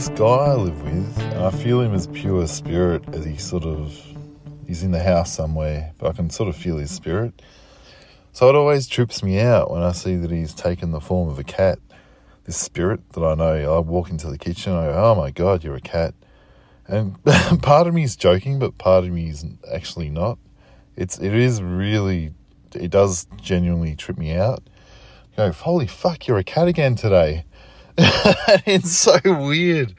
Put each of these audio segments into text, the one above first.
this guy I live with, and I feel him as pure spirit as he sort of he's in the house somewhere, but I can sort of feel his spirit. So it always trips me out when I see that he's taken the form of a cat. This spirit that I know, I walk into the kitchen, I go, "Oh my god, you're a cat," and part of me is joking, but part of me is actually not. It's it is really it does genuinely trip me out. I go, holy fuck, you're a cat again today. it's so weird.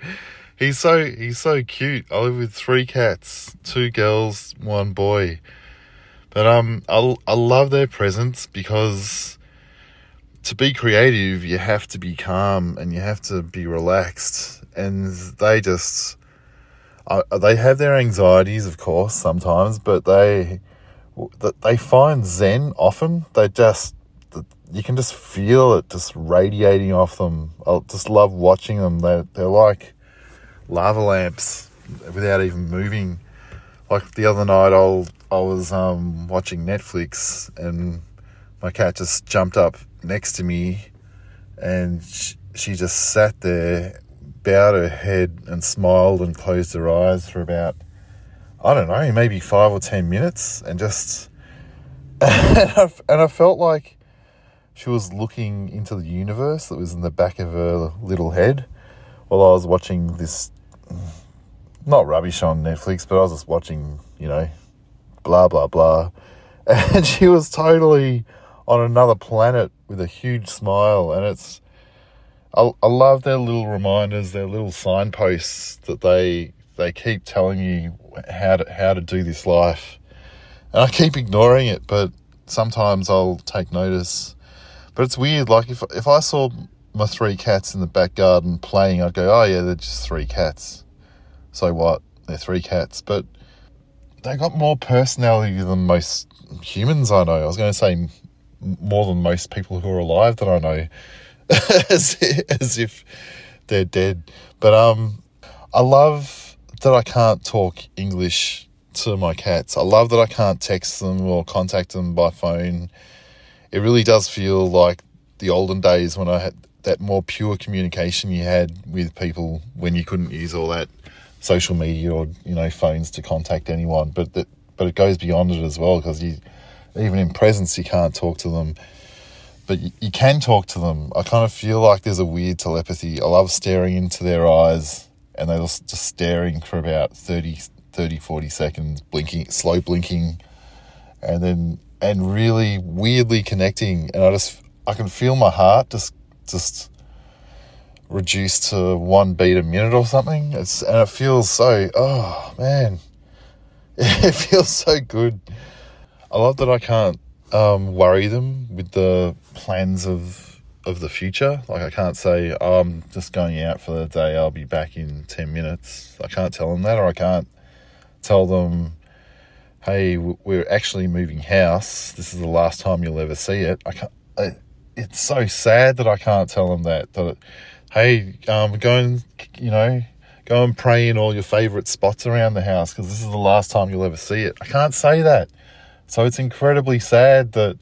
He's so he's so cute. I live with three cats, two girls, one boy. But um, I I love their presence because to be creative, you have to be calm and you have to be relaxed. And they just uh, they have their anxieties, of course, sometimes, but they they find zen often. They just you can just feel it just radiating off them. I just love watching them. They're, they're like lava lamps without even moving. Like the other night, I'll, I was um, watching Netflix and my cat just jumped up next to me and she, she just sat there, bowed her head and smiled and closed her eyes for about, I don't know, maybe five or ten minutes and just, and I, and I felt like she was looking into the universe that was in the back of her little head while I was watching this, not rubbish on Netflix, but I was just watching, you know, blah, blah, blah. And she was totally on another planet with a huge smile. And it's, I, I love their little reminders, their little signposts that they, they keep telling you how to, how to do this life. And I keep ignoring it, but sometimes I'll take notice but it's weird. Like if if I saw my three cats in the back garden playing, I'd go, "Oh yeah, they're just three cats." So what? They're three cats, but they got more personality than most humans I know. I was going to say more than most people who are alive that I know, as, as if they're dead. But um, I love that I can't talk English to my cats. I love that I can't text them or contact them by phone it really does feel like the olden days when I had that more pure communication you had with people when you couldn't use all that social media or you know phones to contact anyone. But that but it goes beyond it as well because you even in presence you can't talk to them. But you, you can talk to them. I kind of feel like there's a weird telepathy. I love staring into their eyes and they're just, just staring for about 30, 30, 40 seconds, blinking, slow blinking, and then and really weirdly connecting. And I just, I can feel my heart just, just reduced to one beat a minute or something. It's, and it feels so, oh man, it feels so good. I love that I can't um, worry them with the plans of of the future. Like I can't say oh, I'm just going out for the day. I'll be back in ten minutes. I can't tell them that, or I can't tell them hey, we're actually moving house. This is the last time you'll ever see it. I can't. I, it's so sad that I can't tell them that. That, hey, um, go and you know, go and pray in all your favourite spots around the house because this is the last time you'll ever see it. I can't say that. So it's incredibly sad that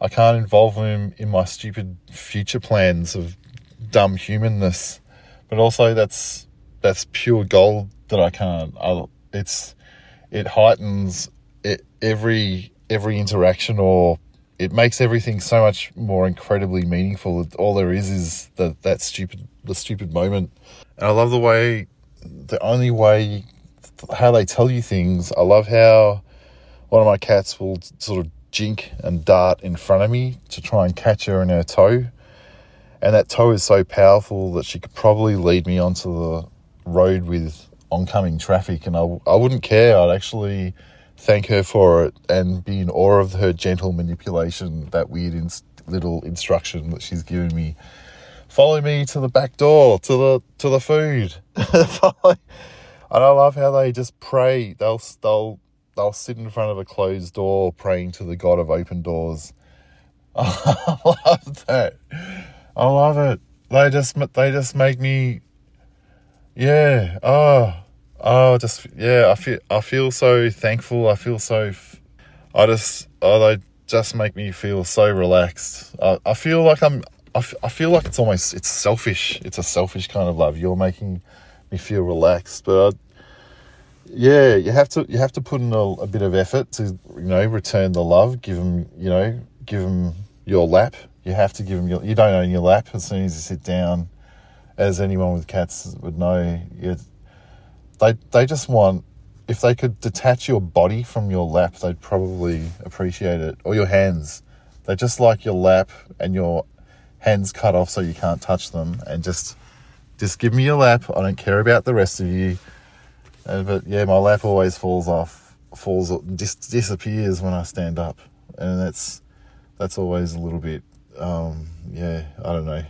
I can't involve them in my stupid future plans of dumb humanness. But also, that's that's pure gold that I can't. I, it's it heightens it, every every interaction or it makes everything so much more incredibly meaningful. All there is is that that stupid the stupid moment, and I love the way the only way how they tell you things. I love how one of my cats will sort of jink and dart in front of me to try and catch her in her toe, and that toe is so powerful that she could probably lead me onto the road with oncoming traffic, and I, I wouldn't care. I'd actually thank her for it and be in awe of her gentle manipulation, that weird little instruction that she's given me. Follow me to the back door, to the to the food. and I love how they just pray. They'll they'll they'll sit in front of a closed door praying to the God of open doors. I love that. I love it. They just they just make me yeah. Oh, oh, just yeah. I feel I feel so thankful. I feel so. I just oh, they just make me feel so relaxed. I, I feel like I'm. I, f- I feel like it's almost it's selfish. It's a selfish kind of love. You're making me feel relaxed. But I, yeah, you have to you have to put in a, a, bit of effort to you know return the love. Give them you know give them your lap. You have to give them your. You don't own your lap as soon as you sit down. As anyone with cats would know, they they just want. If they could detach your body from your lap, they'd probably appreciate it. Or your hands. They just like your lap and your hands cut off so you can't touch them, and just just give me your lap. I don't care about the rest of you. But yeah, my lap always falls off, falls, dis- disappears when I stand up, and that's that's always a little bit, um, yeah, I don't know.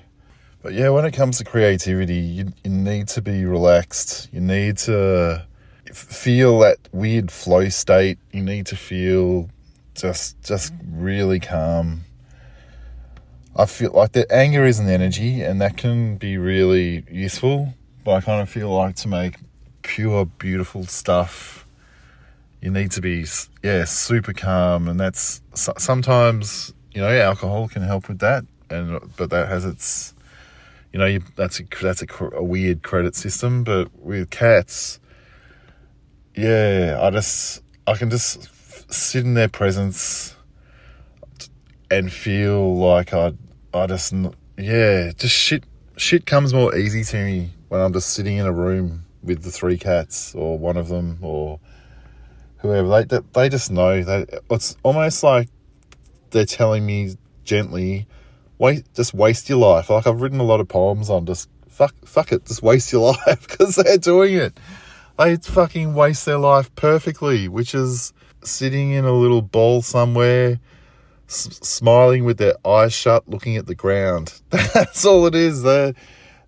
But yeah, when it comes to creativity, you, you need to be relaxed. You need to feel that weird flow state. You need to feel just just really calm I feel like the anger is an energy and that can be really useful, but I kind of feel like to make pure, beautiful stuff, you need to be, yeah, super calm. And that's sometimes, you know, alcohol can help with that. And, but that has its, you know, you, that's a, that's a, a weird credit system. But with cats, yeah, I just, I can just sit in their presence and feel like I I just yeah just shit shit comes more easy to me when I'm just sitting in a room with the three cats or one of them or whoever they they just know that it's almost like they're telling me gently just waste your life like I've written a lot of poems on just fuck fuck it just waste your life because they're doing it they fucking waste their life perfectly which is sitting in a little bowl somewhere s- smiling with their eyes shut, looking at the ground. That's all it is. They're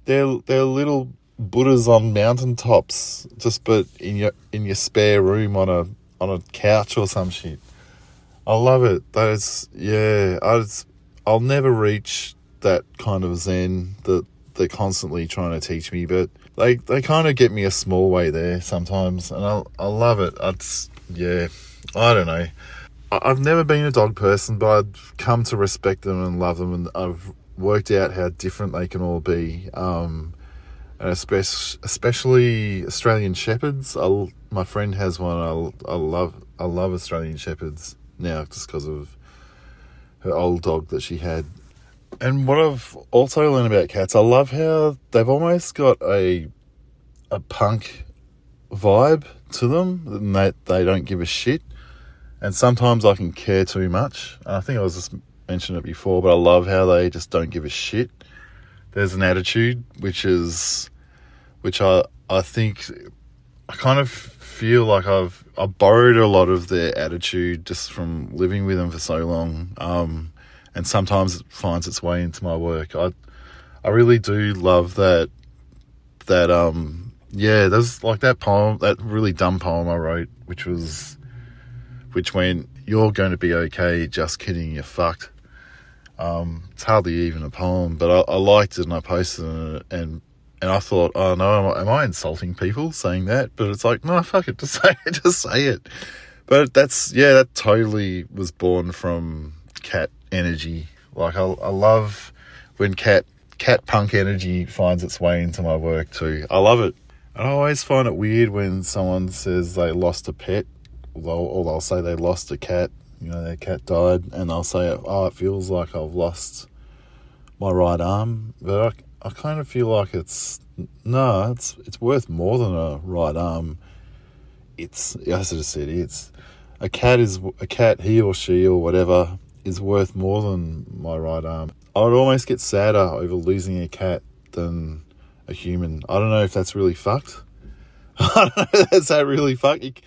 they're they're little Buddhas on mountaintops, just but in your in your spare room on a on a couch or some shit. I love it. Those yeah, I just, I'll never reach that kind of zen that they're constantly trying to teach me, but they they kind of get me a small way there sometimes, and I I love it. I yeah, I don't know. I've never been a dog person, but I've come to respect them and love them, and I've worked out how different they can all be. Um, and especially, especially Australian shepherds. I, my friend has one. I, I love I love Australian shepherds now just because of her old dog that she had. And what I've also learned about cats, I love how they've almost got a a punk vibe to them, and they they don't give a shit and sometimes I can care too much. I think I was just mentioned it before, but I love how they just don't give a shit. There's an attitude which is, which I I think I kind of feel like I've I borrowed a lot of their attitude just from living with them for so long, um, and sometimes it finds its way into my work. I I really do love that that um yeah, there's like that poem, that really dumb poem I wrote, which was which went, You're going to be okay, just kidding, you're fucked. Um, it's hardly even a poem, but I, I, liked it and I posted it and and I thought, oh no, am I insulting people saying that? But it's like, no, fuck it, just say it, just say it. But that's yeah, that totally was born from cat energy. Like I, I love when cat cat punk energy finds its way into my work too. I love it. And I always find it weird when someone says they lost a pet they'll, or they'll say they lost a cat, you know, their cat died, and they'll say, oh, it feels like I've lost my right arm. But I, I kind of feel like it's, no, it's, it's worth more than a right arm. It's, as I just said, it's, a cat is, a cat, he or she or whatever, is worth more than my right arm. I would almost get sadder over losing a cat than a human. I don't know if that's really fucked. I don't know if that's that really fucked.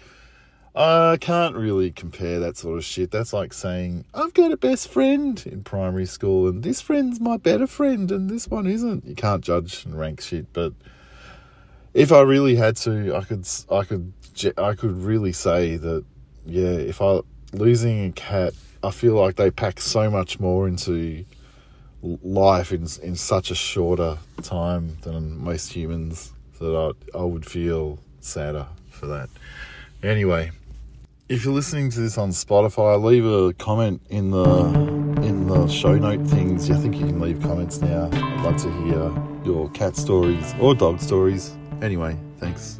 I can't really compare that sort of shit. That's like saying, I've got a best friend in primary school and this friend's my better friend and this one isn't. You can't judge and rank shit, but if I really had to, I could, I could, I could really say that, yeah, if I, losing a cat, I feel like they pack so much more into life in, in such a shorter time than most humans that I, I would feel sadder for that. Anyway, if you're listening to this on Spotify, leave a comment in the in the show note things. I think you can leave comments now. I'd love to hear your cat stories or dog stories. Anyway, thanks.